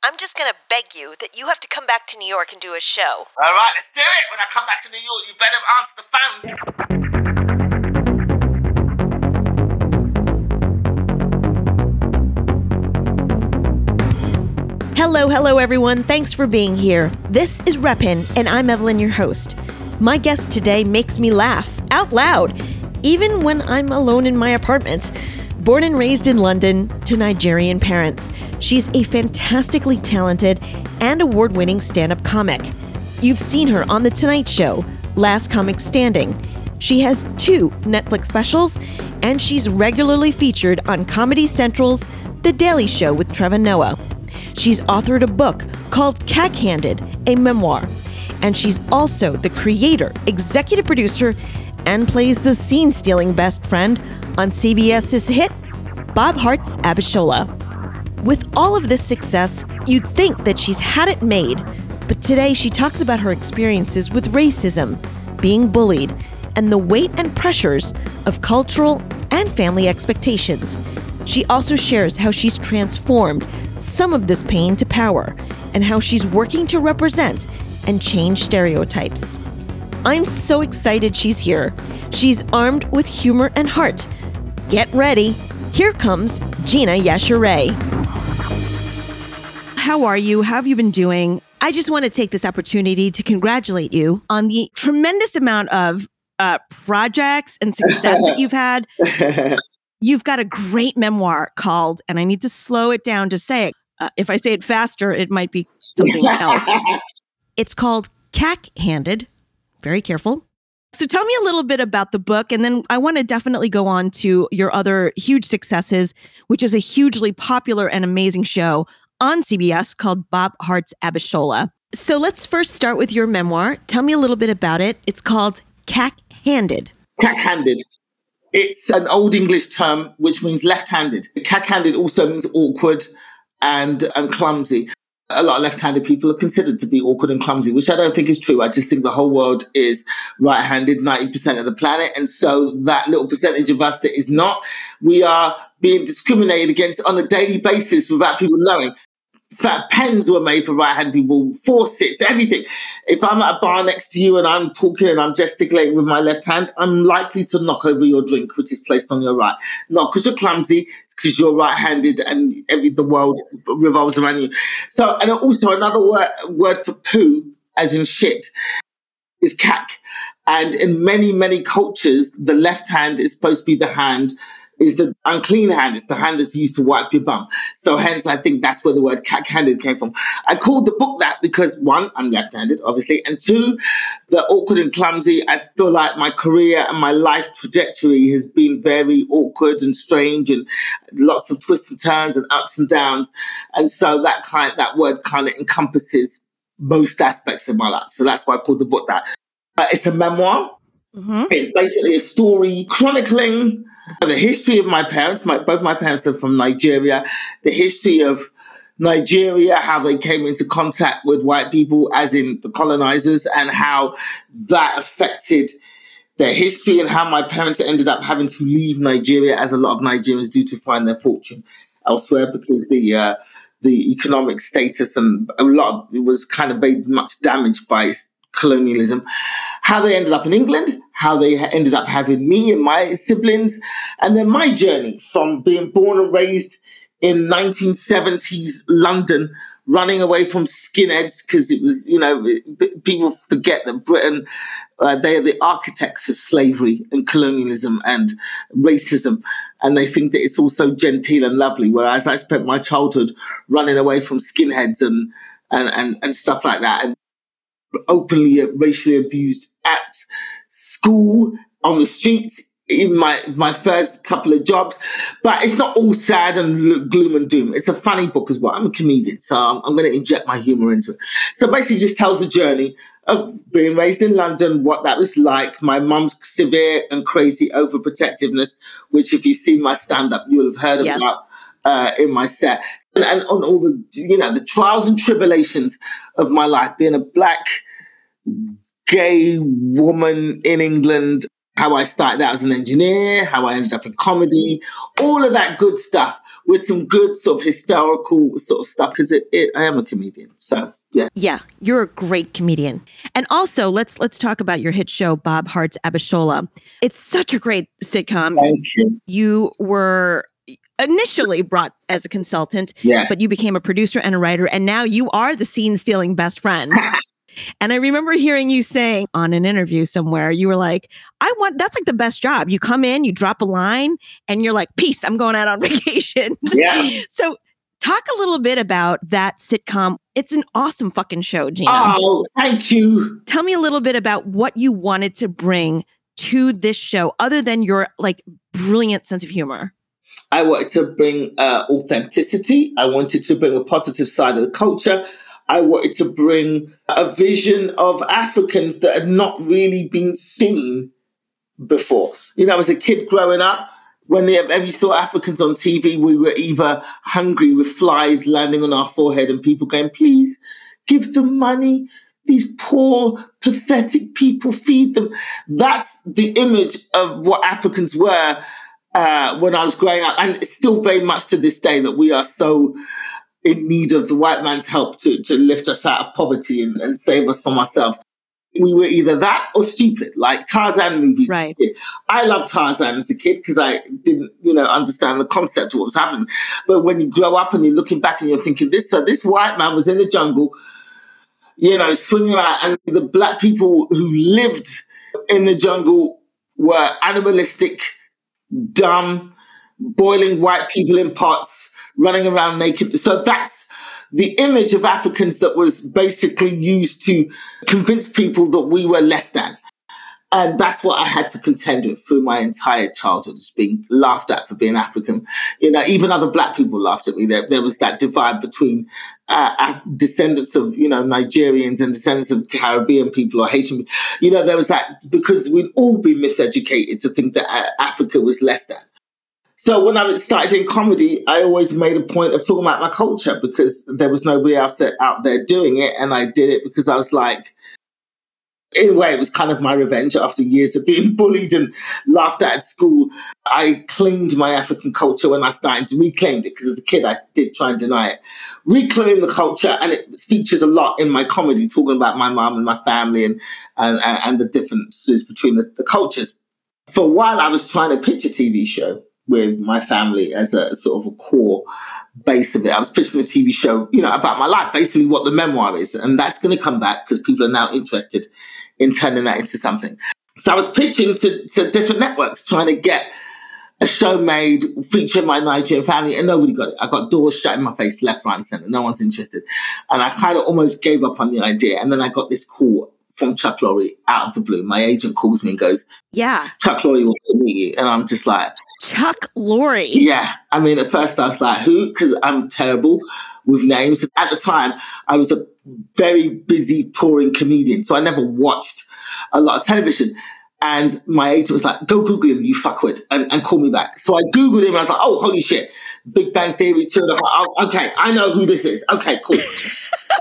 I'm just gonna beg you that you have to come back to New York and do a show. All right, let's do it. When I come back to New York, you better answer the phone. Hello, hello, everyone. Thanks for being here. This is Reppin, and I'm Evelyn, your host. My guest today makes me laugh out loud, even when I'm alone in my apartment. Born and raised in London to Nigerian parents, she's a fantastically talented and award winning stand up comic. You've seen her on The Tonight Show, Last Comic Standing. She has two Netflix specials, and she's regularly featured on Comedy Central's The Daily Show with Trevor Noah. She's authored a book called Cack Handed, a memoir. And she's also the creator, executive producer, and plays the scene stealing best friend on CBS's hit Bob Hearts Abishola. With all of this success, you'd think that she's had it made, but today she talks about her experiences with racism, being bullied, and the weight and pressures of cultural and family expectations. She also shares how she's transformed some of this pain to power and how she's working to represent and change stereotypes. I'm so excited she's here. She's armed with humor and heart. Get ready. Here comes Gina Yashere. How are you? How have you been doing? I just want to take this opportunity to congratulate you on the tremendous amount of uh, projects and success that you've had. You've got a great memoir called, and I need to slow it down to say it. Uh, if I say it faster, it might be something else. It's called Cack Handed. Very careful. So tell me a little bit about the book, and then I want to definitely go on to your other huge successes, which is a hugely popular and amazing show on CBS called Bob Hearts Abishola. So let's first start with your memoir. Tell me a little bit about it. It's called Cack Handed. Cack handed. It's an old English term which means left handed. Cack handed also means awkward and, and clumsy. A lot of left handed people are considered to be awkward and clumsy, which I don't think is true. I just think the whole world is right handed, 90% of the planet. And so that little percentage of us that is not, we are being discriminated against on a daily basis without people knowing. Fat pens were made for right-handed people, faucets, everything. If I'm at a bar next to you and I'm talking and I'm gesticulating with my left hand, I'm likely to knock over your drink, which is placed on your right. Not because you're clumsy, because you're right-handed and every the world revolves around you. So, and also another word, word for poo, as in shit, is cack. And in many, many cultures, the left hand is supposed to be the hand is the unclean hand. It's the hand that's used to wipe your bum. So hence, I think that's where the word cack-handed came from. I called the book that because one, I'm left-handed, obviously, and two, the awkward and clumsy. I feel like my career and my life trajectory has been very awkward and strange, and lots of twists and turns and ups and downs. And so that kind, that word kind of encompasses most aspects of my life. So that's why I called the book that. Uh, it's a memoir. Mm-hmm. It's basically a story chronicling the history of my parents. My, both my parents are from Nigeria. The history of Nigeria, how they came into contact with white people, as in the colonizers, and how that affected their history and how my parents ended up having to leave Nigeria, as a lot of Nigerians do, to find their fortune elsewhere because the uh, the economic status and a lot of, it was kind of very much damaged by colonialism. How they ended up in England, how they ended up having me and my siblings, and then my journey from being born and raised in 1970s London running away from skinheads because it was, you know, people forget that Britain, uh, they are the architects of slavery and colonialism and racism. And they think that it's all so genteel and lovely. Whereas I spent my childhood running away from skinheads and, and, and, and stuff like that and openly racially abused at school, on the streets, in my my first couple of jobs, but it's not all sad and gloom and doom. It's a funny book as well. I'm a comedian, so I'm, I'm going to inject my humor into it. So basically, just tells the journey of being raised in London, what that was like, my mum's severe and crazy overprotectiveness, which if you've seen my stand up, you'll have heard yes. about uh, in my set, and, on all the you know the trials and tribulations of my life, being a black gay woman in England how I started out as an engineer, how I ended up in comedy, all of that good stuff with some good sort of historical sort of stuff because it, it, I am a comedian. So yeah. Yeah, you're a great comedian. And also, let's let's talk about your hit show Bob Hearts Abishola. It's such a great sitcom. Thank you. You were initially brought as a consultant, yes. but you became a producer and a writer, and now you are the scene stealing best friend. And I remember hearing you saying on an interview somewhere, you were like, I want that's like the best job. You come in, you drop a line, and you're like, peace, I'm going out on vacation. Yeah. so talk a little bit about that sitcom. It's an awesome fucking show, Gina. Oh, thank you. Tell me a little bit about what you wanted to bring to this show, other than your like brilliant sense of humor. I wanted to bring uh, authenticity. I wanted to bring a positive side of the culture. I wanted to bring a vision of Africans that had not really been seen before. You know, as a kid growing up, whenever you saw Africans on TV, we were either hungry with flies landing on our forehead and people going, please give them money. These poor, pathetic people, feed them. That's the image of what Africans were uh, when I was growing up. And it's still very much to this day that we are so in need of the white man's help to, to lift us out of poverty and, and save us from ourselves. We were either that or stupid, like Tarzan movies. Right. I loved Tarzan as a kid because I didn't, you know, understand the concept of what was happening. But when you grow up and you're looking back and you're thinking, this, so this white man was in the jungle, you know, swinging around, and the black people who lived in the jungle were animalistic, dumb, boiling white people in pots running around naked. So that's the image of Africans that was basically used to convince people that we were less than. And that's what I had to contend with through my entire childhood, just being laughed at for being African. You know, even other black people laughed at me. There, there was that divide between uh, descendants of, you know, Nigerians and descendants of Caribbean people or Haitian. You know, there was that because we'd all been miseducated to think that uh, Africa was less than. So when I started in comedy, I always made a point of talking about my culture because there was nobody else out there doing it. And I did it because I was like, in a way, it was kind of my revenge after years of being bullied and laughed at at school. I claimed my African culture when I started to reclaim it because as a kid, I did try and deny it. Reclaim the culture, and it features a lot in my comedy, talking about my mom and my family and, and, and the differences between the, the cultures. For a while, I was trying to pitch a TV show with my family as a sort of a core base of it. I was pitching a TV show, you know, about my life, basically what the memoir is. And that's going to come back because people are now interested in turning that into something. So I was pitching to, to different networks, trying to get a show made featuring my Nigerian family, and nobody got it. I got doors shut in my face, left, right, and center. No one's interested. And I kind of almost gave up on the idea. And then I got this call from Chuck Lorre out of the blue. My agent calls me and goes, Yeah. Chuck Lorre wants to meet you. And I'm just like, Chuck Lorre? Yeah. I mean, at first I was like, Who? Because I'm terrible with names. At the time, I was a very busy touring comedian. So I never watched a lot of television. And my agent was like, Go Google him, you fuckwit, and, and call me back. So I Googled him and I was like, Oh, holy shit. Big Bang Theory, two and a half. Oh, okay, I know who this is. Okay, cool.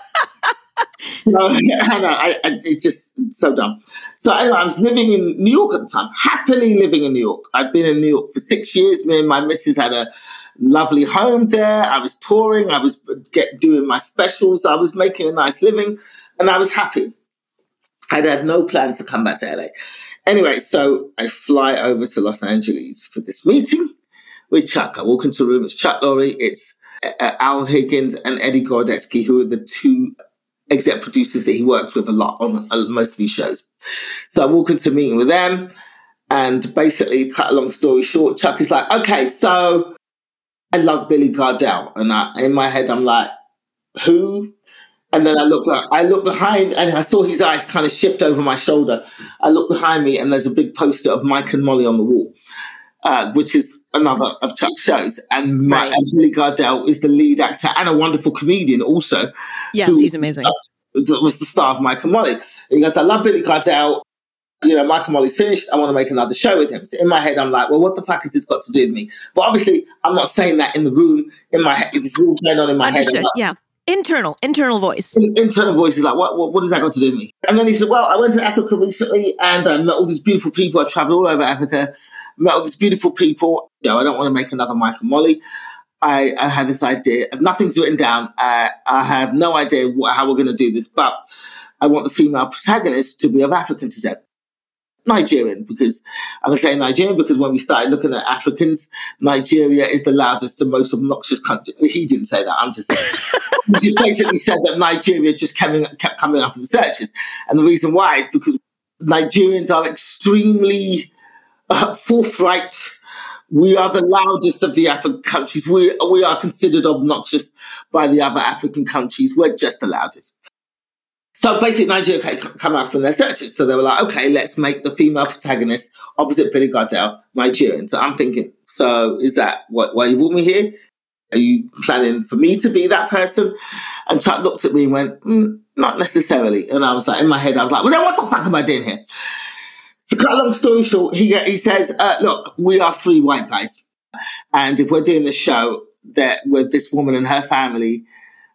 so, I know, I, I, it's just so dumb. So anyway, I was living in New York at the time, happily living in New York. I'd been in New York for six years. Me and my missus had a lovely home there. I was touring. I was get doing my specials. I was making a nice living, and I was happy. I'd had no plans to come back to LA. Anyway, so I fly over to Los Angeles for this meeting with Chuck. I walk into the room. It's Chuck Lorre. It's uh, Al Higgins and Eddie Gorodetsky, who are the two exec producers that he works with a lot on uh, most of his shows. So I walk into a meeting with them, and basically, cut a long story short, Chuck is like, "Okay, so I love Billy Gardell," and I, in my head, I'm like, "Who?" And then I look, I look behind, and I saw his eyes kind of shift over my shoulder. I look behind me, and there's a big poster of Mike and Molly on the wall, uh, which is another of Chuck's shows. And, my, right. and Billy Gardell is the lead actor and a wonderful comedian also. Yes, he's amazing. That was the star of Mike and Molly. And he goes, I love Billy Gardell. You know, Mike and Molly's finished. I want to make another show with him. So in my head, I'm like, well, what the fuck has this got to do with me? But obviously, I'm not saying that in the room. In my head, it's all going on in my Understood. head. Like, yeah. Internal, internal voice. Internal voice is like, what, what, what does that got to do with me? And then he said, well, I went to Africa recently and I met all these beautiful people. I traveled all over Africa met all these beautiful people. I don't want to make another Mike and Molly. I, I had this idea. Nothing's written down. Uh, I have no idea what, how we're going to do this, but I want the female protagonist to be of African descent. Nigerian, because I'm going to say Nigerian because when we started looking at Africans, Nigeria is the loudest and most obnoxious country. He didn't say that. I'm just saying. he just basically said that Nigeria just coming, kept coming up in the searches. And the reason why is because Nigerians are extremely uh, forthright. We are the loudest of the African countries. We, we are considered obnoxious by the other African countries. We're just the loudest. So basically, Nigeria come out from their searches. So they were like, okay, let's make the female protagonist opposite Billy Gardell Nigerian. So I'm thinking, so is that what, why you want me here? Are you planning for me to be that person? And Chuck looked at me and went, mm, not necessarily. And I was like, in my head, I was like, well, then what the fuck am I doing here? To cut a long story short, he, he says, uh, look, we are three white guys. And if we're doing the show that with this woman and her family,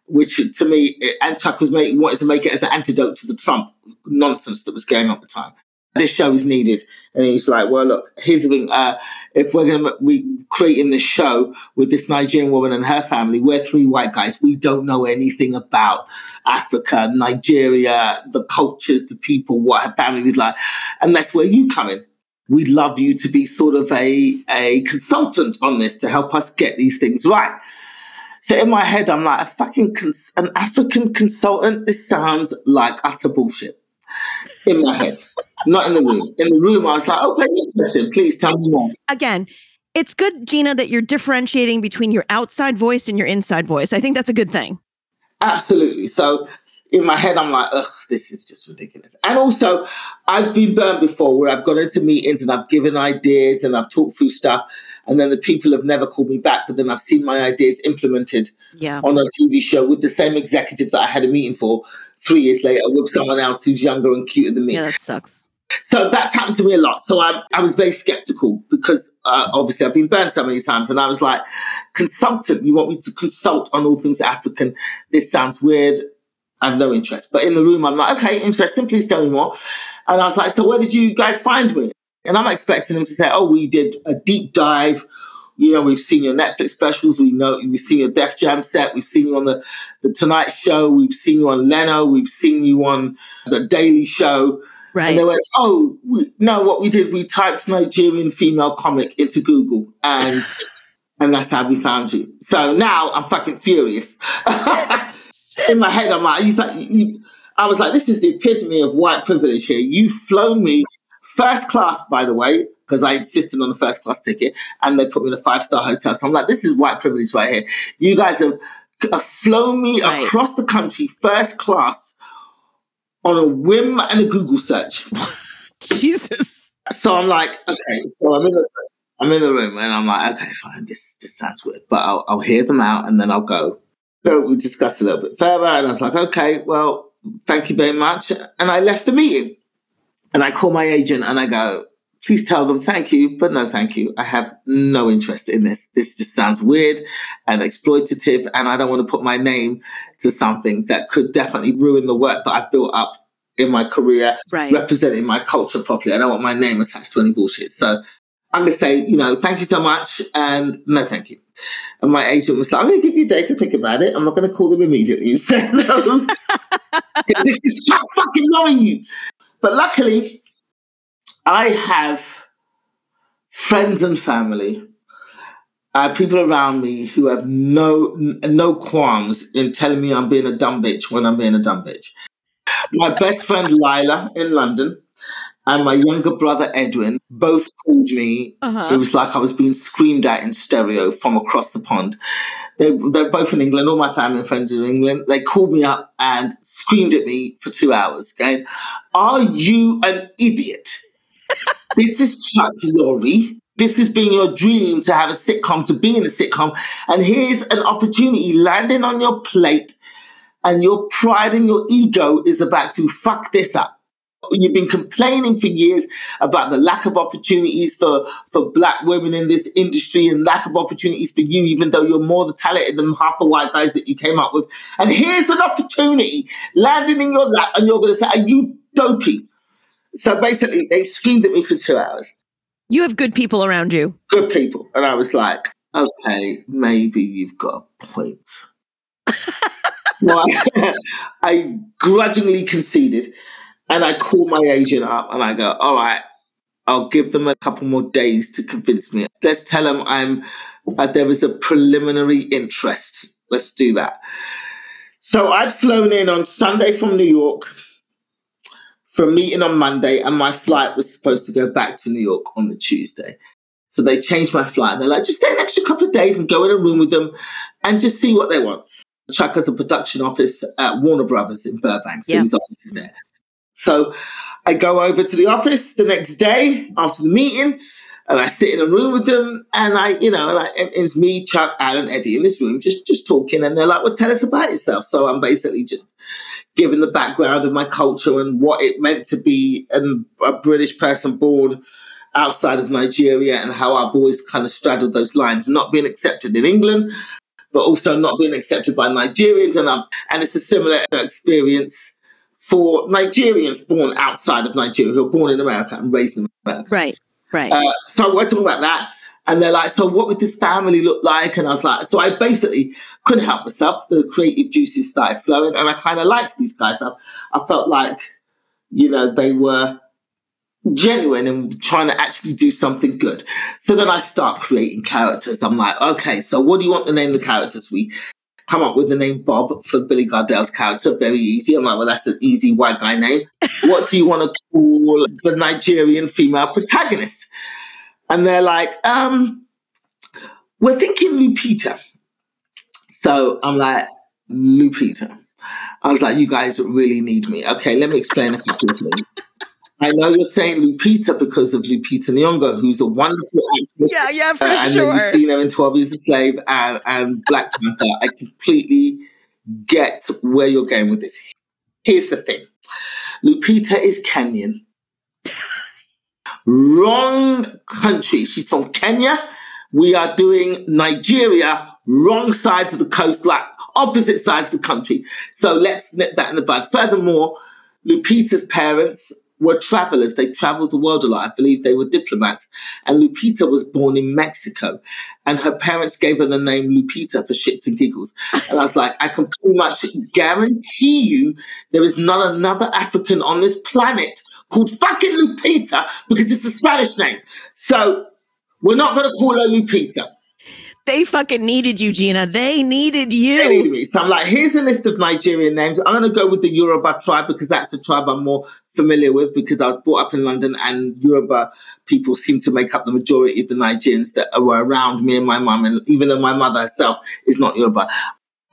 which to me, and Chuck was making, wanted to make it as an antidote to the Trump nonsense that was going on at the time this show is needed. And he's like, well, look, here's the thing. Uh, if we're going to be creating this show with this Nigerian woman and her family, we're three white guys. We don't know anything about Africa, Nigeria, the cultures, the people, what her family is like. And that's where you come in. We'd love you to be sort of a, a consultant on this to help us get these things right. So in my head, I'm like, a fucking cons- an African consultant. This sounds like utter bullshit in my head, not in the room. In the room, I was like, okay, interesting. Please tell me more. Again, it's good, Gina, that you're differentiating between your outside voice and your inside voice. I think that's a good thing. Absolutely. So in my head, I'm like, ugh, this is just ridiculous. And also, I've been burned before where I've gone into meetings and I've given ideas and I've talked through stuff. And then the people have never called me back, but then I've seen my ideas implemented yeah. on a TV show with the same executive that I had a meeting for three years later with someone else who's younger and cuter than me. Yeah, that sucks. So that's happened to me a lot. So I, I was very skeptical because uh, obviously I've been burned so many times. And I was like, consultant, you want me to consult on all things African? This sounds weird. I have no interest. But in the room, I'm like, okay, interesting. Please tell me more. And I was like, so where did you guys find me? And I'm expecting them to say, oh, we did a deep dive you know, we've seen your Netflix specials. We know we've seen your Def Jam set. We've seen you on the the Tonight Show. We've seen you on Leno. We've seen you on the Daily Show. Right. And they went, oh, we, no, what we did, we typed Nigerian female comic into Google and and that's how we found you. So now I'm fucking furious. In my head, I'm like, you, you, I was like, this is the epitome of white privilege here. You've flown me first class, by the way, because I insisted on a first class ticket and they put me in a five star hotel. So I'm like, this is white privilege right here. You guys have, have flown me right. across the country first class on a whim and a Google search. Jesus. So I'm like, okay, I'm in the I'm in the room and I'm like, okay, fine, this this sounds weird, but I'll, I'll hear them out and then I'll go. So we discussed a little bit further, and I was like, okay, well, thank you very much, and I left the meeting. And I call my agent and I go, please tell them thank you, but no thank you. I have no interest in this. This just sounds weird and exploitative, and I don't want to put my name to something that could definitely ruin the work that I've built up in my career, Right. representing my culture properly. I don't want my name attached to any bullshit. So I'm going to say, you know, thank you so much, and no thank you. And my agent was like, I'm going to give you a day to think about it. I'm not going to call them immediately and say no. this is fucking knowing you. But luckily, I have friends and family, uh, people around me who have no no qualms in telling me I'm being a dumb bitch when I'm being a dumb bitch. My best friend Lila in London and my younger brother Edwin both called me. Uh-huh. It was like I was being screamed at in stereo from across the pond. They, they're both in England. All my family and friends are in England. They called me up and screamed at me for two hours, going, Are you an idiot? This is Chuck Lorre. This has been your dream to have a sitcom, to be in a sitcom. And here's an opportunity landing on your plate, and your pride and your ego is about to fuck this up. You've been complaining for years about the lack of opportunities for, for black women in this industry and lack of opportunities for you, even though you're more talented than half the white guys that you came up with. And here's an opportunity landing in your lap, and you're going to say, Are you dopey? So basically, they screamed at me for two hours. You have good people around you. Good people. And I was like, Okay, maybe you've got a point. well, I, I grudgingly conceded and I call my agent up and I go, all right, I'll give them a couple more days to convince me. Let's tell them I'm, uh, there is a preliminary interest. Let's do that. So I'd flown in on Sunday from New York for a meeting on Monday, and my flight was supposed to go back to New York on the Tuesday. So they changed my flight. They're like, just stay an extra couple of days and go in a room with them and just see what they want. Chuck has a production office at Warner Brothers in Burbank, so his office is there. So I go over to the office the next day after the meeting, and I sit in a room with them, and I, you know, I, it's me, Chuck, Alan, Eddie in this room, just just talking, and they're like, "Well, tell us about yourself." So I'm basically just giving the background of my culture and what it meant to be an, a British person born outside of Nigeria, and how I've always kind of straddled those lines, not being accepted in England, but also not being accepted by Nigerians, and I'm, and it's a similar experience for Nigerians born outside of Nigeria who are born in America and raised in America. Right. Right. Uh, so we're talking about that. And they're like, so what would this family look like? And I was like, so I basically couldn't help myself. The creative juices started flowing and I kind of liked these guys. I, I felt like, you know, they were genuine and trying to actually do something good. So then I start creating characters. I'm like, okay, so what do you want to name the characters? We come up with the name Bob for Billy Gardell's character. Very easy. I'm like, well, that's an easy white guy name. what do you want to call the Nigerian female protagonist? And they're like, um, we're thinking Lupita. So I'm like, Lupita. I was like, you guys really need me. Okay, let me explain a couple of things. I know you're saying Lupita because of Lupita Nyong'o, who's a wonderful actress. yeah, yeah, for Uh, and sure. then you've seen her in 12 Years a Slave and, and Black Panther. I completely get where you're going with this. Here's the thing Lupita is Kenyan. Wrong country. She's from Kenya. We are doing Nigeria, wrong sides of the coast, like opposite sides of the country. So let's nip that in the bud. Furthermore, Lupita's parents were travelers. They traveled the world a lot. I believe they were diplomats. And Lupita was born in Mexico. And her parents gave her the name Lupita for shits and giggles. And I was like, I can pretty much guarantee you there is not another African on this planet called fucking Lupita because it's a Spanish name. So we're not going to call her Lupita. They fucking needed you, Gina. They needed you. me. So I'm like, here's a list of Nigerian names. I'm going to go with the Yoruba tribe because that's the tribe I'm more familiar with because I was brought up in London and Yoruba people seem to make up the majority of the Nigerians that were around me and my mum. And even though my mother herself is not Yoruba,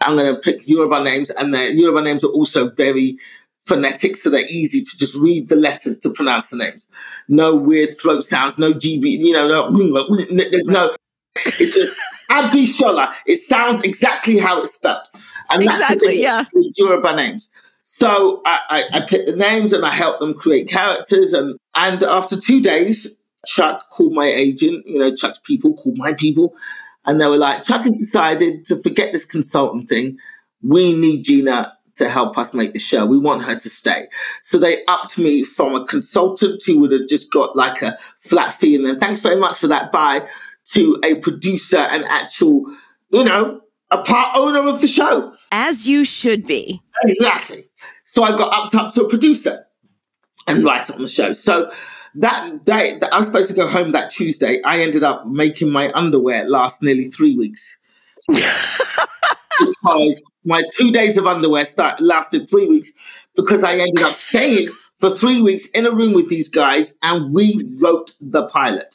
I'm going to pick Yoruba names and the Yoruba names are also very phonetic, so they're easy to just read the letters to pronounce the names. No weird throat sounds, no GB, you know, no, there's no, it's just Abishola. It sounds exactly how it's spelled. And that's the Exactly, thing yeah. with Yoruba names. So I, I, I picked the names and I helped them create characters. And, and after two days, Chuck called my agent, you know, Chuck's people called my people, and they were like, Chuck has decided to forget this consultant thing. We need Gina to help us make the show. We want her to stay. So they upped me from a consultant who would have just got like a flat fee and then thanks very much for that, bye, to a producer and actual, you know, a part owner of the show. As you should be. Exactly. So I got upped up to a producer and writer on the show. So that day that I was supposed to go home that Tuesday, I ended up making my underwear last nearly three weeks. because my two days of underwear start, lasted three weeks because I ended up staying for three weeks in a room with these guys and we wrote the pilot.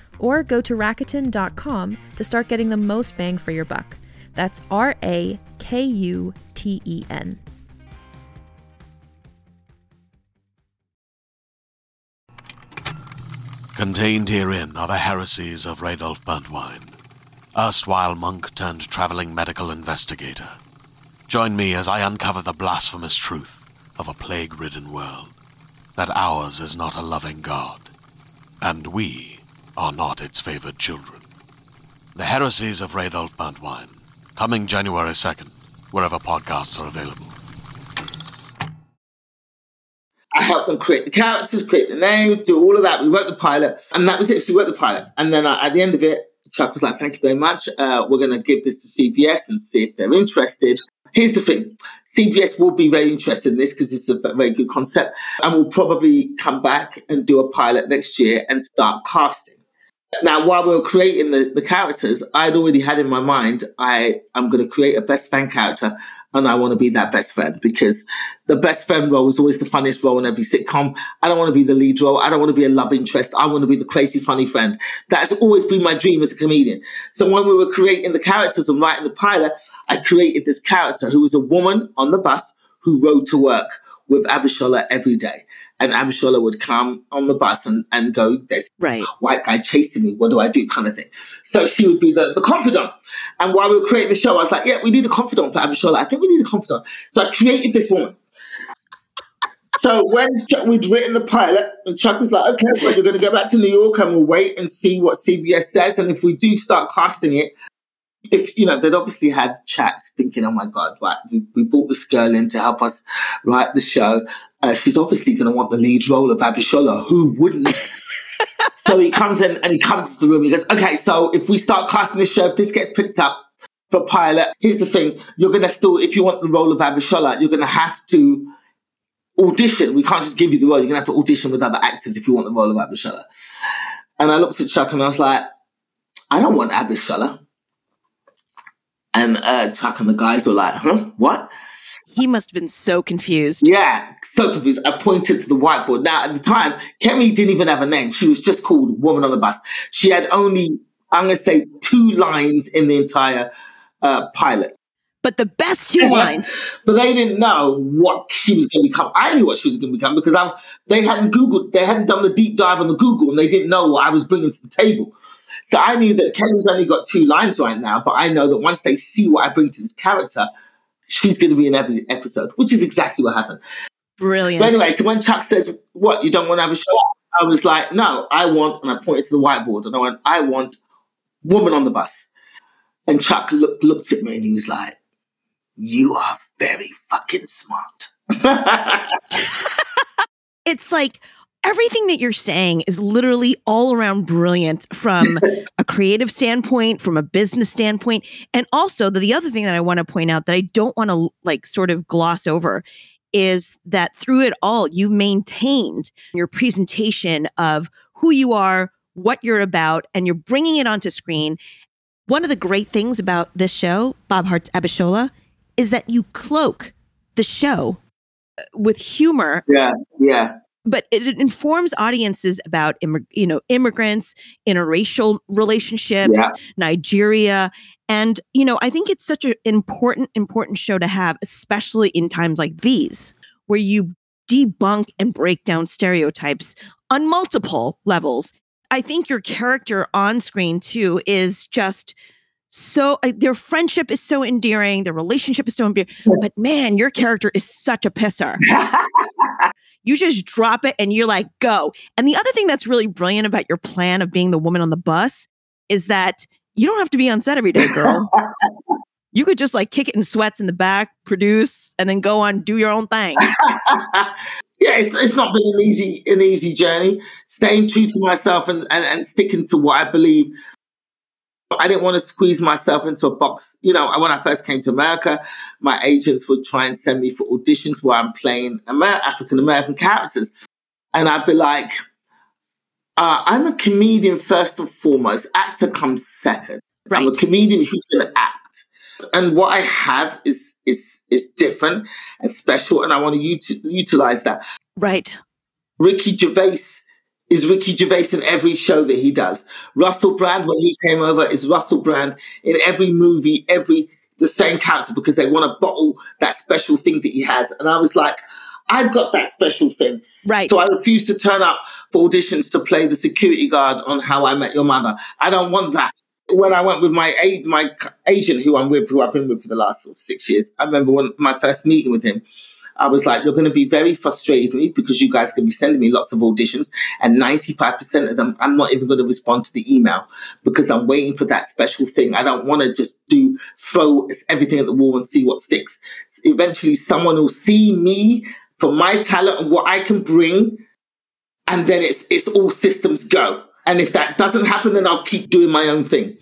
Or go to Rakuten.com to start getting the most bang for your buck. That's R A K U T E N. Contained herein are the heresies of Radolf Burntwine, erstwhile monk turned traveling medical investigator. Join me as I uncover the blasphemous truth of a plague ridden world that ours is not a loving God, and we are not its favored children. The heresies of Radolf Burntwine, coming January 2nd, wherever podcasts are available. I helped them create the characters, create the name, do all of that. We wrote the pilot, and that was it. We wrote the pilot, and then uh, at the end of it, Chuck was like, "Thank you very much. Uh, we're going to give this to CBS and see if they're interested." Here's the thing: CBS will be very interested in this because it's a very good concept, and we'll probably come back and do a pilot next year and start casting. Now, while we were creating the, the characters, I'd already had in my mind I am going to create a best friend character and I want to be that best friend because the best friend role is always the funniest role in every sitcom. I don't want to be the lead role. I don't want to be a love interest. I want to be the crazy funny friend. That's always been my dream as a comedian. So when we were creating the characters and writing the pilot, I created this character who was a woman on the bus who rode to work with Abishola every day and Abishola would come on the bus and, and go, there's right. white guy chasing me. What do I do? Kind of thing. So she would be the, the confidant. And while we were creating the show, I was like, yeah, we need a confidant for Abishola. I think we need a confidant. So I created this woman. So when Chuck, we'd written the pilot, and Chuck was like, okay, well, you're going to go back to New York and we'll wait and see what CBS says. And if we do start casting it, if you know they'd obviously had chats thinking oh my god right we, we brought this girl in to help us write the show. Uh, she's obviously going to want the lead role of abishola who wouldn't? So he comes in and he comes to the room. He goes okay so if we start casting this show if this gets picked up for pilot here's the thing. You're going to still if you want the role of abishola you're going to have to audition. We can't just give you the role. You're going to have to audition with other actors if you want the role of abishola and i looked at chuck and i was like i don't want abishola and uh, Chuck and the guys were like, huh? What? He must have been so confused. Yeah, so confused. I pointed to the whiteboard. Now, at the time, Kemi didn't even have a name. She was just called Woman on the Bus. She had only, I'm going to say, two lines in the entire uh, pilot. But the best two lines. but they didn't know what she was going to become. I knew what she was going to become because I'm, they hadn't Googled, they hadn't done the deep dive on the Google and they didn't know what I was bringing to the table. So I knew that Kemi's only got two lines right now, but I know that once they see what I bring to this character, she's going to be in every episode, which is exactly what happened. Brilliant. But anyway, so when Chuck says, What, you don't want to have a show? I was like, No, I want, and I pointed to the whiteboard, and I went, I want woman on the bus. And Chuck look, looked at me and he was like, You are very fucking smart. it's like everything that you're saying is literally all around brilliant from a creative standpoint, from a business standpoint. And also, the, the other thing that I want to point out that I don't want to like sort of gloss over is that through it all, you maintained your presentation of who you are, what you're about, and you're bringing it onto screen. One of the great things about this show, Bob Hearts Abishola, is that you cloak the show uh, with humor. Yeah, yeah. But it informs audiences about you know immigrants, interracial relationships, Yeah. Nigeria, and you know I think it's such an important important show to have, especially in times like these, where you debunk and break down stereotypes on multiple levels. I think your character on screen too is just so uh, their friendship is so endearing, their relationship is so endearing. But man, your character is such a pisser. you just drop it and you're like, go. And the other thing that's really brilliant about your plan of being the woman on the bus is that you don't have to be on set every day, girl. you could just like kick it in sweats in the back, produce, and then go on do your own thing. yeah, it's, it's not been an easy an easy journey. Staying true to myself and, and, and sticking to what I believe. I didn't want to squeeze myself into a box. You know, when I first came to America, my agents would try and send me for auditions where I'm playing Amer- African American characters. And I'd be like, uh, I'm a comedian first and foremost. Actor comes second. I'm a comedian who can act. And what I have is is is different and special, and I want to ut- utilize that. right. Ricky Gervais is Ricky Gervais in every show that he does. Russell Brand, when he came over, is Russell Brand in every movie, every the same character because they want to bottle that special thing that he has. And I was like, I've got that special thing. Right. So I refused to turn up for auditions to play the security guard on How I Met Your Mother. I don't want that. When I went with my aid, my agent, who I'm with, who I've been with for the last sort of six years, I remember when my first meeting with him, I was like, "You're going to be very frustrated with me because you guys can be sending me lots of auditions, and 95% of them, I'm not even going to respond to the email because I'm waiting for that special thing. I don't want to just do throw everything at the wall and see what sticks. Eventually, someone will see me for my talent and what I can bring, and then it's it's all systems go. And if that doesn't happen, then I'll keep doing my own thing.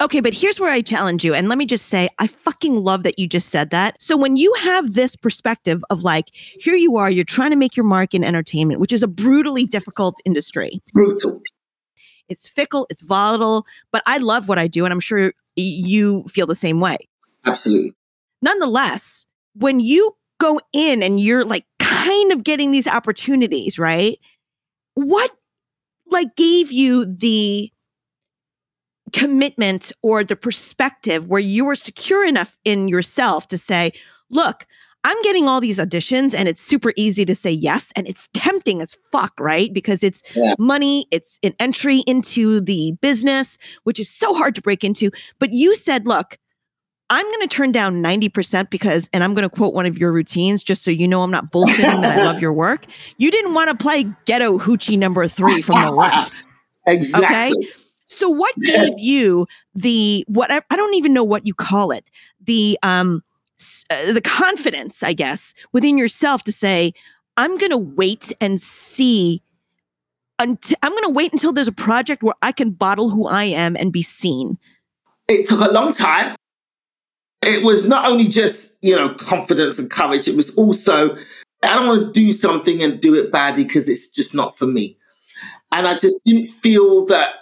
Okay, but here's where I challenge you. And let me just say, I fucking love that you just said that. So when you have this perspective of like, here you are, you're trying to make your mark in entertainment, which is a brutally difficult industry. Brutal. It's fickle, it's volatile, but I love what I do. And I'm sure you feel the same way. Absolutely. Nonetheless, when you go in and you're like kind of getting these opportunities, right? What like gave you the commitment or the perspective where you were secure enough in yourself to say, look, I'm getting all these auditions and it's super easy to say yes. And it's tempting as fuck, right? Because it's Yeah. money, it's an entry into the business, which is so hard to break into. But you said, look, I'm going to turn down 90% because, and I'm going to quote one of your routines just so you know I'm not bullshitting that I love your work. You didn't want to play ghetto hoochie number three from the left. Exactly. So what gave you the what I, I don't even know what you call it the um uh, the confidence I guess within yourself to say I'm going to wait and see until I'm going to wait until there's a project where I can bottle who I am and be seen. It took a long time. It was not only just, you know, confidence and courage, it was also, I don't want to do something and do it badly because it's just not for me. And I just didn't feel that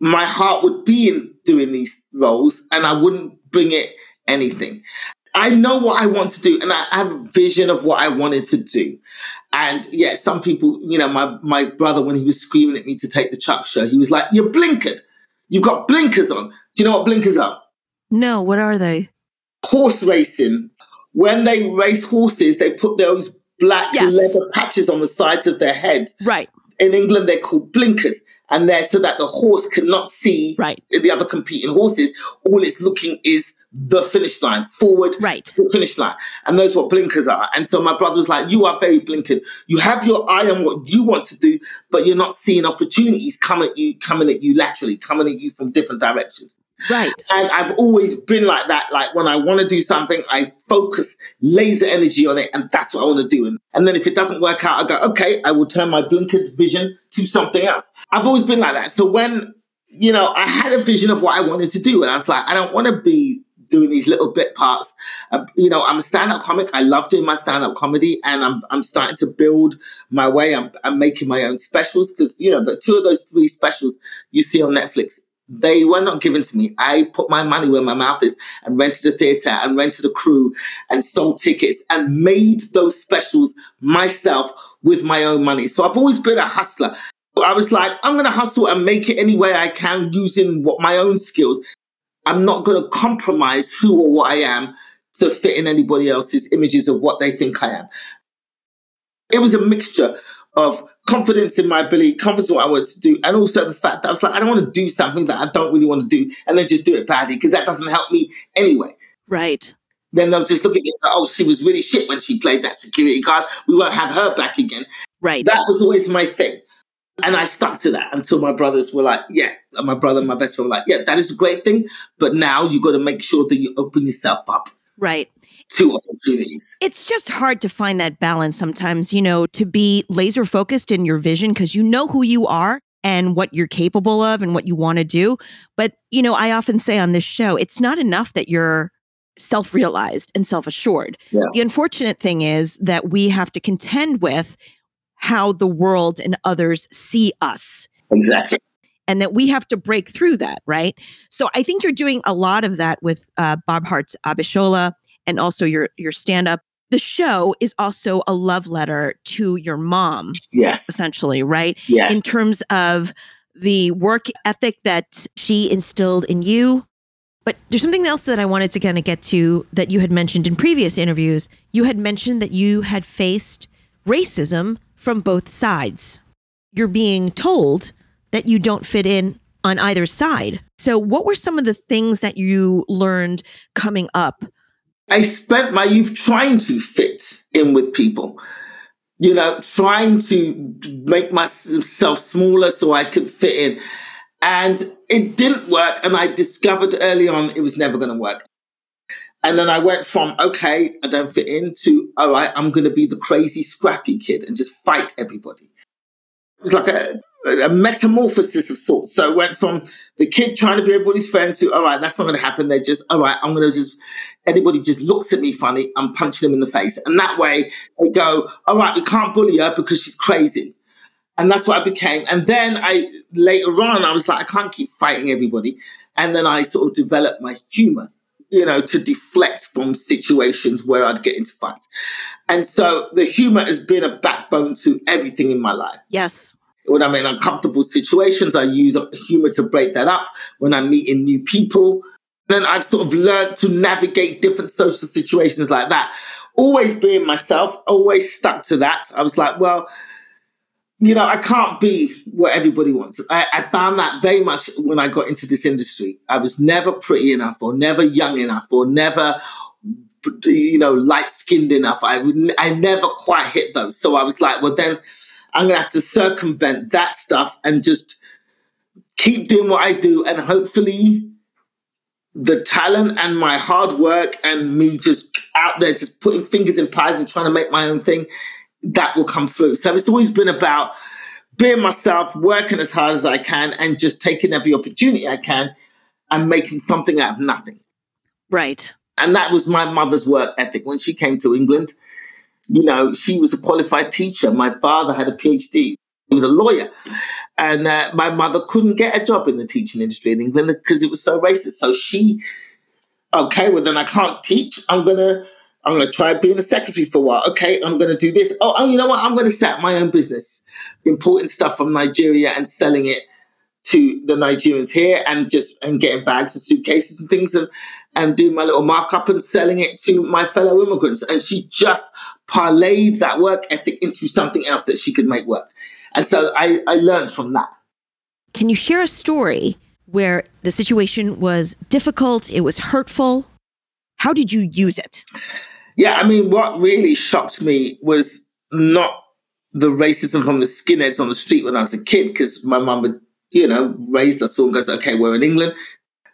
my heart would be in doing these roles and I wouldn't bring it anything. I know what I want to do and I have a vision of what I wanted to do. And yeah, some people, you know, my, my brother, when he was screaming at me to take the Chuck show, he was like, You're blinkered. You've got blinkers on. Do you know what blinkers are? No, what are they? Horse racing. When they race horses, they put those black Yes. leather patches on the sides of their head. Right, In England, they're called blinkers. And they're so that the horse cannot see right, the other competing horses. All it's looking is the finish line, forward right. to the finish line. And those what blinkers are. And so my brother was like, You are very blinkered. You have your eye on what you want to do, but you're not seeing opportunities come at you, coming at you laterally, coming at you from different directions. Right. And I've always been like that. Like when I want to do something, I focus laser energy on it, and that's what I want to do. And, and then if it doesn't work out, I go, okay, I will turn my blinkered vision to something else. I've always been like that. So when, you know, I had a vision of what I wanted to do, and I was like, I don't want to be doing these little bit parts. Uh, you know, I'm a stand-up comic. I love doing my stand-up comedy, and I'm I'm starting to build my way. I'm I'm making my own specials because you know the two of those three specials you see on Netflix. They were not given to me. I put my money where my mouth is and rented a theater and rented a crew and sold tickets and made those specials myself with my own money. So I've always been a hustler. I was like, I'm going to hustle and make it any way I can using what my own skills. I'm not going to compromise who or what I am to fit in anybody else's images of what they think I am. It was a mixture of confidence in my ability, confidence in what I wanted to do, and also the fact that I was like, I don't want to do something that I don't really want to do and then just do it badly because that doesn't help me anyway. Right. Then they'll just look at me like, oh, she was really shit when she played that security guard. We won't have her back again. Right. That was always my thing. And I stuck to that until my brothers were like, yeah, my brother and my best friend were like, yeah, that is a great thing. But now you got to make sure that you open yourself up right. To opportunities. It's just hard to find that balance sometimes, you know, to be laser focused in your vision because you know who you are and what you're capable of and what you want to do. But, you know, I often say on this show, it's not enough that you're self realized and self assured. Yeah. The unfortunate thing is that we have to contend with how the world and others see us. Exactly. And that we have to break through that, right? So I think you're doing a lot of that with uh, Bob Hearts Abishola and also your your stand up. The show is also a love letter to your mom, Yes. essentially, right? Yes. In terms of the work ethic that she instilled in you. But there's something else that I wanted to kind of get to that you had mentioned in previous interviews. You had mentioned that you had faced racism from both sides. You're being told that you don't fit in on either side. So, what were some of the things that you learned coming up? I spent my youth trying to fit in with people, you know, trying to make myself smaller so I could fit in. And it didn't work. And I discovered early on it was never going to work. And then I went from, okay, I don't fit in to, all right, I'm going to be the crazy, scrappy kid and just fight everybody. It was like a, a metamorphosis of sorts. So it went from the kid trying to be everybody's friend to, all right, that's not going to happen. They're just, all right, I'm going to just, anybody just looks at me funny, I'm punching them in the face. And that way they go, all right, we can't bully her because she's crazy. And that's what I became. And then I, later on, I was like, I can't keep fighting everybody. And then I sort of developed my humor, you know, to deflect from situations where I'd get into fights. And so the humor has been a backbone to everything in my life. Yes. When I'm in uncomfortable situations, I use humor to break that up. When I'm meeting new people, then I've sort of learned to navigate different social situations like that. Always being myself, always stuck to that. I was like, well, you know, I can't be what everybody wants. I, I, found that very much when I got into this industry. I was never pretty enough, or never young enough, or never, you know, light skinned enough. I I never quite hit those. So I was like, well, then I'm gonna have to circumvent that stuff and just keep doing what I do, and hopefully. The talent and my hard work and me just out there, just putting fingers in pies and trying to make my own thing, that will come through. So it's always been about being myself, working as hard as I can, and just taking every opportunity I can and making something out of nothing. Right. And that was my mother's work ethic. When she came to England, you know, she was a qualified teacher. My father had a PhD. He was a lawyer. And uh, my mother couldn't get a job in the teaching industry in England because it was so racist. So she, okay, well, then I can't teach. I'm going to I'm going to try being a secretary for a while. Okay, I'm going to do this. Oh, oh, you know what? I'm going to set up my own business, importing stuff from Nigeria and selling it to the Nigerians here, and just and getting bags and suitcases and things, and and doing my little markup and selling it to my fellow immigrants. And she just parlayed that work ethic into something else that she could make work. And so I, I learned from that. Can you share a story where the situation was difficult, it was hurtful? How did you use it? Yeah, I mean, what really shocked me was not the racism from the skinheads on the street when I was a kid, because my mum would, you know, raised us all and goes, okay, we're in England.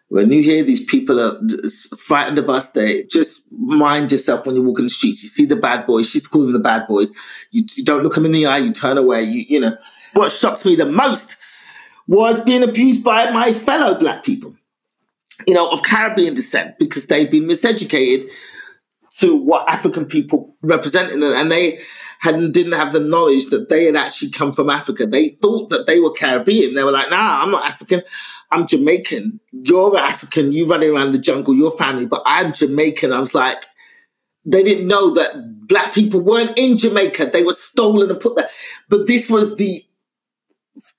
When you hear these people are frightened of us, they just mind yourself when you walk in the streets. You see the bad boys. She's calling the bad boys. You, you don't look them in the eye. You turn away. You, you know. What shocks me the most was being abused by my fellow black people, you know, of Caribbean descent, because they've been miseducated to what African people represented, and they hadn't didn't have the knowledge that they had actually come from Africa. They thought that they were Caribbean. They were like, "Nah, I'm not African. I'm Jamaican. You're African. You running around the jungle. Your family, but I'm Jamaican." I was like, they didn't know that black people weren't in Jamaica. They were stolen and put there. But this was the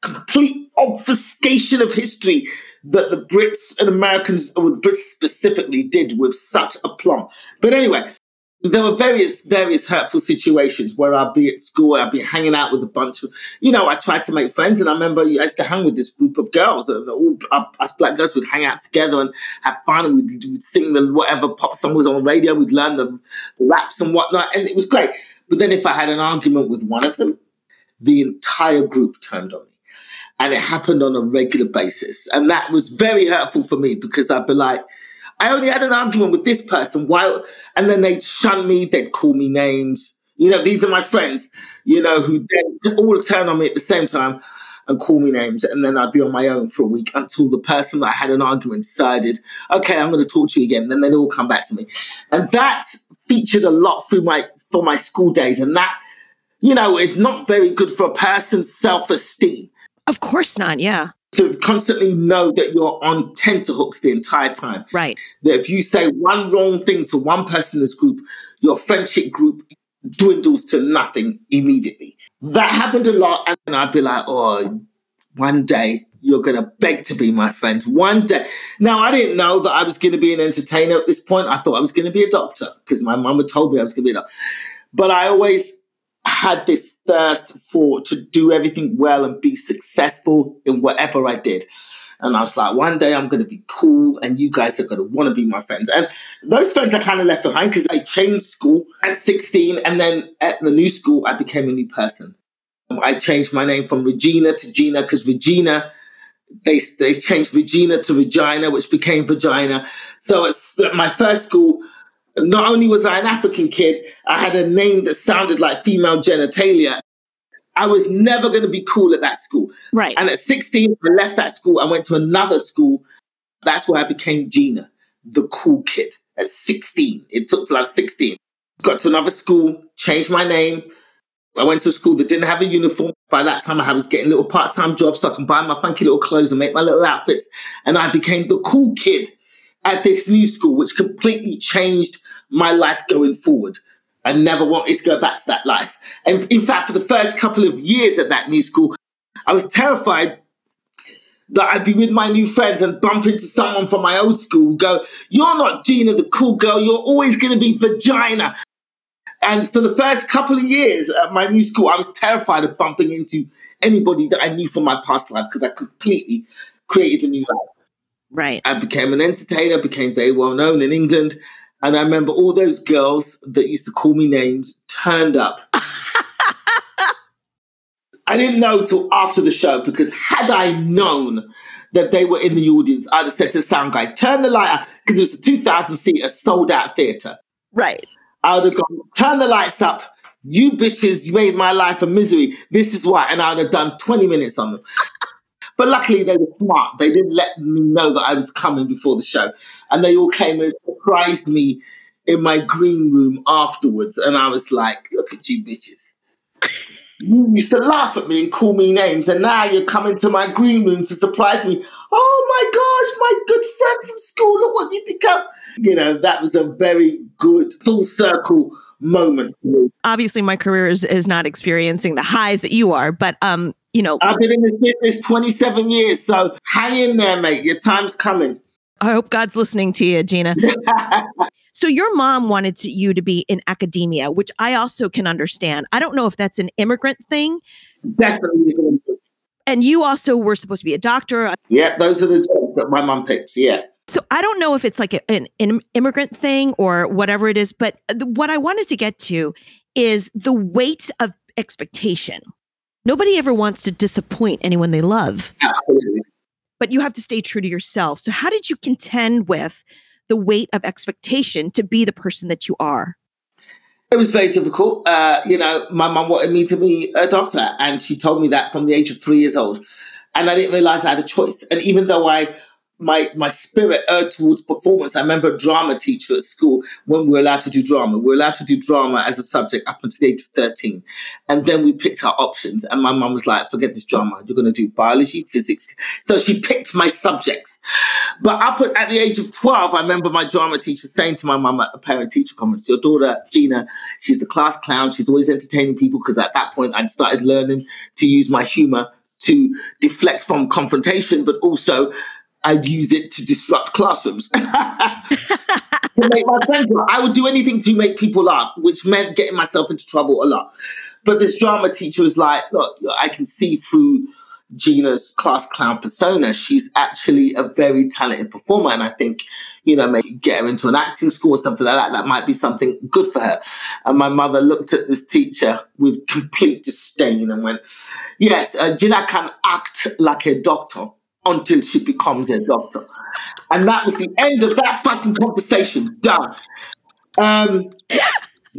complete obfuscation of history that the Brits and Americans, or the Brits specifically, did with such aplomb. But anyway, there were various various hurtful situations where I'd be at school, I'd be hanging out with a bunch of, you know, I tried to make friends, and I remember I used to hang with this group of girls, and all uh, us black girls would hang out together and have fun, and we'd, we'd sing the whatever pop song was on the radio, we'd learn the raps and whatnot, and it was great. But then if I had an argument with one of them, the entire group turned on me. And it happened on a regular basis. And that was very hurtful for me because I'd be like, I only had an argument with this person. Why? And then they'd shun me, they'd call me names. You know, these are my friends, you know, who then all turn on me at the same time and call me names. And then I'd be on my own for a week until the person that I had an argument decided, okay, I'm going to talk to you again. And then they'd all come back to me. And that featured a lot through my, for my school days. And that, you know, is not very good for a person's self esteem. Of course not. Yeah. To constantly know that you're on tenterhooks the entire time. Right. That if you say one wrong thing to one person in this group, your friendship group dwindles to nothing immediately. That happened a lot. And I'd be like, oh, one day you're going to beg to be my friend. One day. Now, I didn't know that I was going to be an entertainer at this point. I thought I was going to be a doctor because my mum had told me I was going to be a doctor. But I always had this thirst for to do everything well and be successful in whatever I did. And I was like, one day I'm going to be cool and you guys are going to want to be my friends. And those friends I kind of left behind because I changed school at 16. And then at the new school, I became a new person. I changed my name from Regina to Gina because Regina, they, they changed Regina to Regina, which became Vagina. So it's my first school not only was I an African kid, I had a name that sounded like female genitalia. I was never going to be cool at that school. Right. And at 16, I left that school. I went to another school. That's where I became Gina, the cool kid at 16. It took till I was 16. Got to another school, changed my name. I went to a school that didn't have a uniform. By that time, I was getting little part time jobs so I can buy my funky little clothes and make my little outfits. And I became the cool kid at this new school, which completely changed my life going forward. I never wanted to go back to that life. And in fact, for the first couple of years at that new school, I was terrified that I'd be with my new friends and bump into someone from my old school, go, You're not Gina, the cool girl, you're always going to be vagina. And for the first couple of years at my new school, I was terrified of bumping into anybody that I knew from my past life because I completely created a new life. Right. I became an entertainer, became very well known in England. And I remember all those girls that used to call me names turned up. I didn't know till after the show because had I known that they were in the audience, I'd have said to the sound guy, turn the light up, because it was a 2,000 seater sold out theatre. Right. I would have gone, turn the lights up. You bitches, you made my life a misery. This is why. And I would have done 20 minutes on them. But luckily, they were smart. They didn't let me know that I was coming before the show. And they all came and surprised me in my green room afterwards. And I was like, look at you bitches. You used to laugh at me and call me names, and now you're coming to my green room to surprise me. Oh my gosh, my good friend from school, look what you become. You know, that was a very good full circle moment. Obviously, my career is, is not experiencing the highs that you are, but um, you know, I've been in this business 27 years, so hang in there, mate. Your time's coming. I hope God's listening to you, Gina. so your mom wanted to, you to be in academia, which I also can understand. I don't know if that's an immigrant thing. Definitely. And you also were supposed to be a doctor. Yeah, those are the jobs that my mom picks. Yeah. So I don't know if it's like a, an, an immigrant thing or whatever it is, but the, what I wanted to get to is the weight of expectation. Nobody ever wants to disappoint anyone they love. Absolutely. But you have to stay true to yourself. So, how did you contend with the weight of expectation to be the person that you are? It was very difficult. Uh, you know, my mum wanted me to be a doctor, and she told me that from the age of three years old. And I didn't realize I had a choice. And even though I my my spirit urged towards performance. I remember a drama teacher at school when we were allowed to do drama. We were allowed to do drama as a subject up until the age of 13. And then we picked our options. And my mum was like, forget this drama. You're going to do biology, physics. So she picked my subjects. But up at, at the age of 12, I remember my drama teacher saying to my mum at a parent teacher conference, your daughter, Gina, she's the class clown. She's always entertaining people because at that point I'd started learning to use my humor to deflect from confrontation, but also I'd use it to disrupt classrooms. to make my friends laugh. I would do anything to make people laugh, which meant getting myself into trouble a lot. But this drama teacher was like, look, I can see through Gina's class clown persona, she's actually a very talented performer. And I think, you know, maybe get her into an acting school or something like that. That might be something good for her. And my mother looked at this teacher with complete disdain and went, yes, uh, Gina can act like a doctor until she becomes a doctor. And that was the end of that fucking conversation. Done. Um,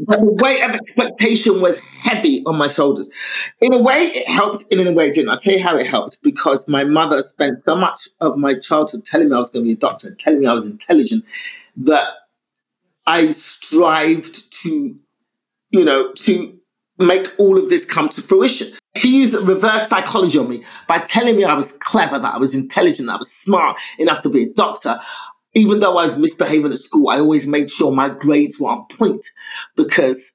but the weight of expectation was heavy on my shoulders. In a way, it helped, in a way, it didn't. I'll tell you how it helped because my mother spent so much of my childhood telling me I was going to be a doctor, telling me I was intelligent, that I strived to, you know, to make all of this come to fruition. She used reverse psychology on me by telling me I was clever, that I was intelligent, that I was smart enough to be a doctor. Even though I was misbehaving at school, I always made sure my grades were on point because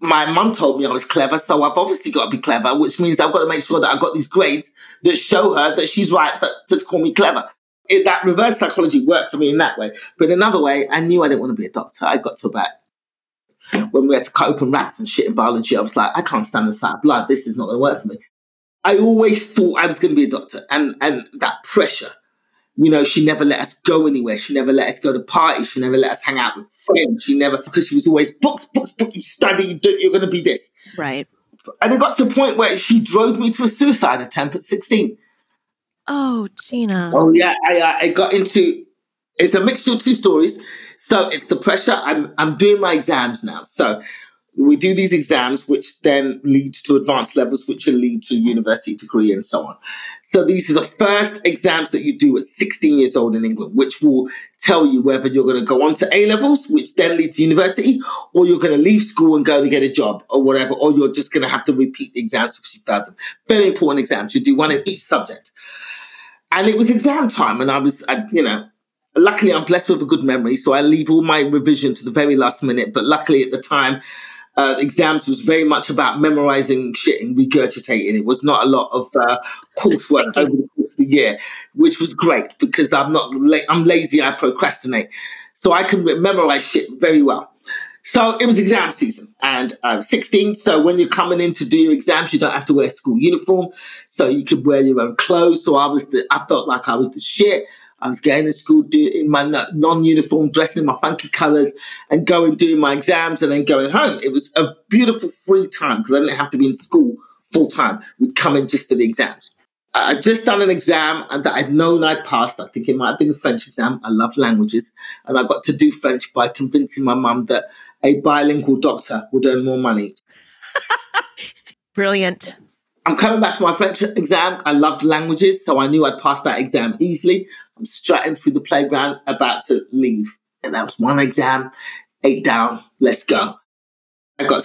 my mum told me I was clever, so I've obviously got to be clever, which means I've got to make sure that I've got these grades that show her that she's right, but to call me clever. It, that reverse psychology worked for me in that way. But in another way, I knew I didn't want to be a doctor. I got to about when we had to cut open rats and shit in biology, I was like, I can't stand the sight of blood. This is not going to work for me. I always thought I was going to be a doctor, and and that pressure. You know, she never let us go anywhere. She never let us go to parties. She never let us hang out with friends. She never, because she was always books, books, books. You study, you're going to be this. Right. And it got to a point where she drove me to a suicide attempt at 16. Oh, Gina. Oh yeah, I I got into. It's a mixture of two stories. So it's the pressure. I'm I'm doing my exams now. So we do these exams, which then lead to advanced levels, which will lead to university degree and so on. So these are the first exams that you do at 16 years old in England, which will tell you whether you're going to go on to A levels, which then lead to university, or you're going to leave school and go to get a job or whatever, or you're just going to have to repeat the exams because you failed them. Very important exams. You do one in each subject. And it was exam time, and I was, I, you know, luckily I'm blessed with a good memory, so I leave all my revision to the very last minute. But luckily at the time, uh, exams was very much about memorizing shit and regurgitating. It was not a lot of uh, coursework over the course of the year, which was great because I'm not la- I'm lazy. I procrastinate, so I can memorize shit very well. So it was exam season, and I was 16. So when you're coming in to do your exams, you don't have to wear school uniform, so you could wear your own clothes. So I was the, I felt like I was the shit. I was getting to school in my non-uniform, dressing in my funky colors, and going doing my exams, and then going home. It was a beautiful free time because I didn't have to be in school full time. We'd come in just for the exams. I'd just done an exam that I'd known I'd passed. I think it might have been the French exam. I love languages, and I got to do French by convincing my mum that a bilingual doctor would earn more money. Brilliant. I'm coming back from my French exam. I loved languages, so I knew I'd pass that exam easily. I'm strutting through the playground, about to leave. And that was one exam, eight down, let's go. I got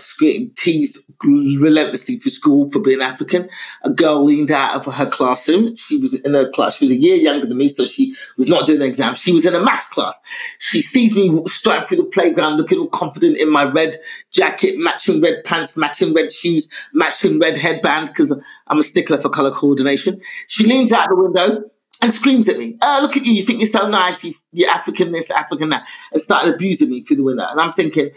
teased relentlessly for school for being African. A girl leaned out of her classroom. She was in her class. She was a year younger than me, so she was not doing an exam. She was in a maths class. She sees me striding through the playground, looking all confident in my red jacket, matching red pants, matching red shoes, matching red headband, because I'm a stickler for color coordination. She leans out the window and screams at me. Oh, look at you. You think you're so nice. You, are African this, African that. And started abusing me through the window. And I'm thinking,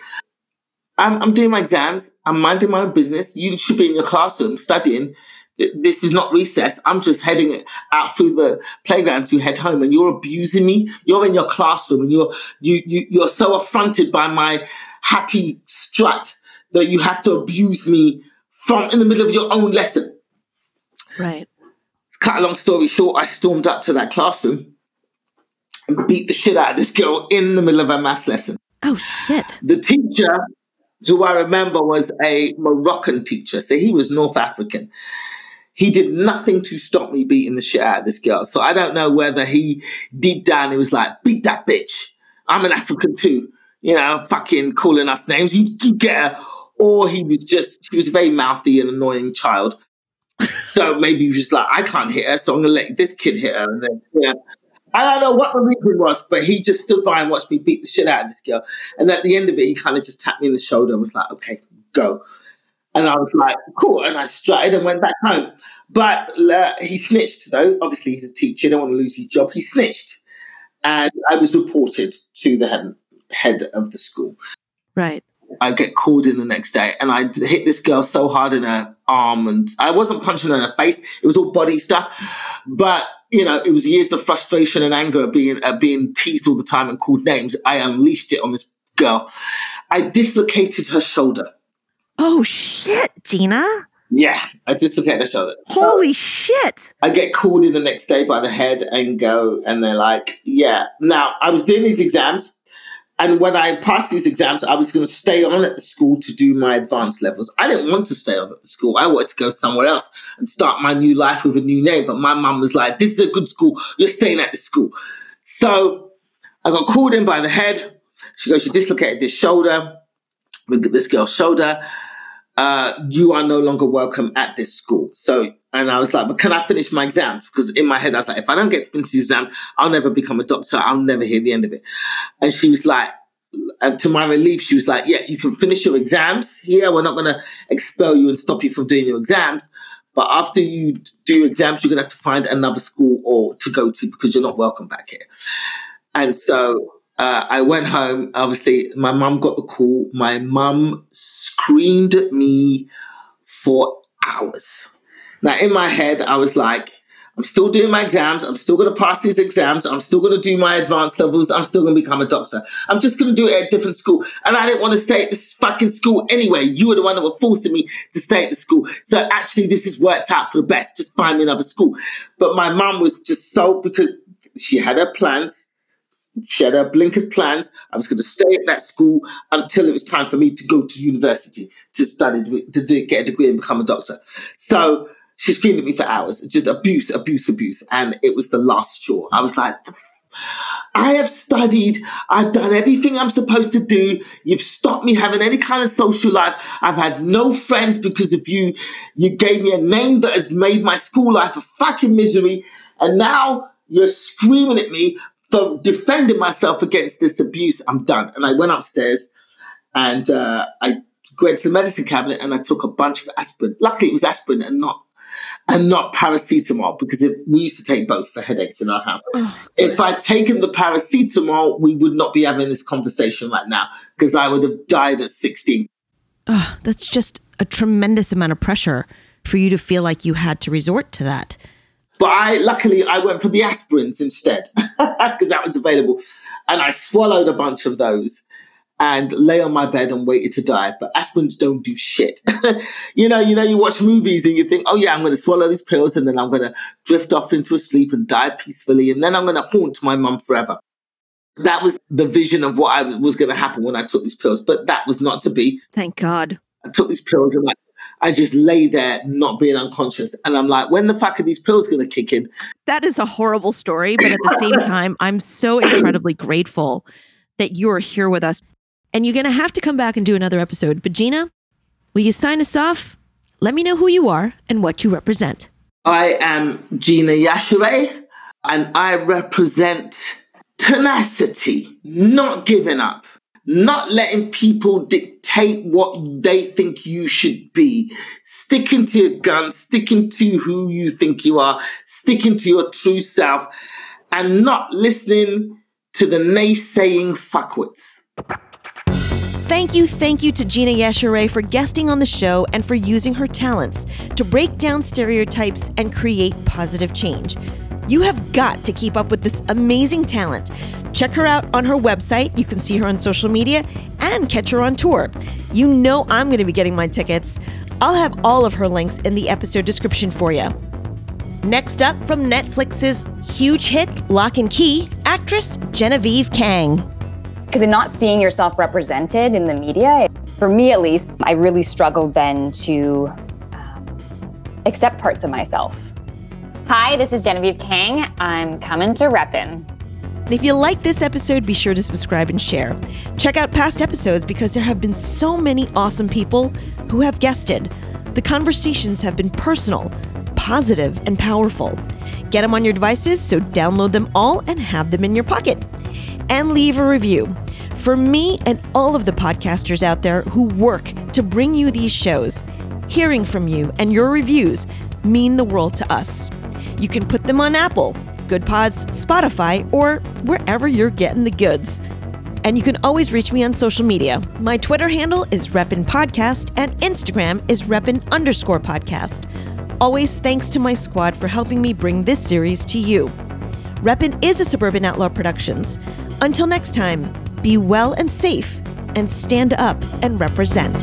I'm, I'm doing my exams. I'm minding my own business. You should be in your classroom studying. This is not recess. I'm just heading out through the playground to head home, and you're abusing me. You're in your classroom, and you're you you you're so affronted by my happy strut that you have to abuse me from in the middle of your own lesson. Right. cut a long story short, I stormed up to that classroom and beat the shit out of this girl in the middle of a maths lesson. Oh, shit. The teacher, who I remember was a Moroccan teacher, so he was North African. He did nothing to stop me beating the shit out of this girl. So I don't know whether he deep down he was like, beat that bitch. I'm an African too. You know, fucking calling us names. You, you get her. Or he was just, she was a very mouthy and annoying child. so maybe he was just like, I can't hit her, so I'm gonna let this kid hit her. And then, yeah. I don't know what the reason was, but he just stood by and watched me beat the shit out of this girl. And at the end of it, he kind of just tapped me in the shoulder and was like, okay, go. And I was like, cool. And I strutted and went back home. But uh, he snitched, though. Obviously, he's a teacher. Don't want to lose his job. He snitched. And I was reported to the head, head of the school. Right. I get called in the next day and I hit this girl so hard in her arm and I wasn't punching her in her face. It was all body stuff. But, you know, it was years of frustration and anger of being, uh, being teased all the time and called names. I unleashed it on this girl. I dislocated her shoulder. Oh, shit, Gina. Yeah, I dislocated her shoulder. Holy shit. I get called in the next day by the head and go, and they're like, yeah. Now, I was doing these exams. And when I passed these exams, I was going to stay on at the school to do my advanced levels. I didn't want to stay on at the school. I wanted to go somewhere else and start my new life with a new name. But my mum was like, this is a good school. You're staying at the school. So I got called in by the head. She goes, you dislocated this shoulder. This girl's shoulder. Uh, you are no longer welcome at this school. So, and I was like, but can I finish my exams? Because in my head, I was like, if I don't get to finish the exam, I'll never become a doctor. I'll never hear the end of it. And she was like, and to my relief, she was like, yeah, you can finish your exams here. We're not going to expel you and stop you from doing your exams. But after you do exams, you're going to have to find another school or to go to because you're not welcome back here. And so uh, I went home. Obviously, my mum got the call. My mum screamed at me for hours. Now, in my head, I was like, I'm still doing my exams. I'm still going to pass these exams. I'm still going to do my advanced levels. I'm still going to become a doctor. I'm just going to do it at a different school. And I didn't want to stay at this fucking school anyway. You were the one that were forcing me to stay at the school. So actually, this has worked out for the best. Just find me another school. But my mum was just so, because she had her plans. She had her blinkered plans. I was going to stay at that school until it was time for me to go to university to study, to do, get a degree and become a doctor. So she screamed at me for hours, just abuse, abuse, abuse. And it was the last straw. I was like, I have studied. I've done everything I'm supposed to do. You've stopped me having any kind of social life. I've had no friends because of you. You gave me a name that has made my school life a fucking misery. And now you're screaming at me for defending myself against this abuse. I'm done. And I went upstairs and uh, I went to the medicine cabinet and I took a bunch of aspirin. Luckily, it was aspirin and not and not paracetamol because if, we used to take both for headaches in our house. if I'd taken the paracetamol, we would not be having this conversation right now because I would have died at 16. Oh, that's just a tremendous amount of pressure for you to feel like you had to resort to that. But I, luckily, I went for the aspirins instead because that was available. And I swallowed a bunch of those and lay on my bed and waited to die. But aspirins don't do shit. you know, you know, you watch movies and you think, oh yeah, I'm going to swallow these pills and then I'm going to drift off into a sleep and die peacefully. And then I'm going to haunt my mum forever. That was the vision of what I was going to happen when I took these pills, but that was not to be. Thank God. I took these pills and like, I just lay there not being unconscious. And I'm like, when the fuck are these pills going to kick in? That is a horrible story. But at the same time, I'm so incredibly grateful that you're here with us. And you're going to have to come back and do another episode. But Gina, will you sign us off? Let me know who you are and what you represent. I am Gina Yashere, and I represent tenacity, not giving up, not letting people dictate what they think you should be, sticking to your gun, sticking to who you think you are, sticking to your true self, and not listening to the naysaying fuckwits. Thank you, thank you to Gina Yashere for guesting on the show and for using her talents to break down stereotypes and create positive change. You have got to keep up with this amazing talent. Check her out on her website. You can see her on social media and catch her on tour. You know I'm going to be getting my tickets. I'll have all of her links in the episode description for you. Next up from Netflix's huge hit Lock and Key, actress Genevieve Kang. Because in not seeing yourself represented in the media, for me at least, I really struggled then to um, accept parts of myself. Hi, this is Genevieve Kang. I'm coming to Reppin'. If you like this episode, be sure to subscribe and share. Check out past episodes because there have been so many awesome people who have guested. The conversations have been personal, positive, and powerful. Get them on your devices, so download them all and have them in your pocket. And leave a review. For me and all of the podcasters out there who work to bring you these shows, hearing from you and your reviews mean the world to us. You can put them on Apple, Good Pods, Spotify, or wherever you're getting the goods. And you can always reach me on social media. My Twitter handle is Reppin Podcast, and Instagram is Reppin underscore podcast. Always thanks to my squad for helping me bring this series to you. Reppin is a Suburban Outlaw Productions. Until next time, be well and safe, and stand up and represent.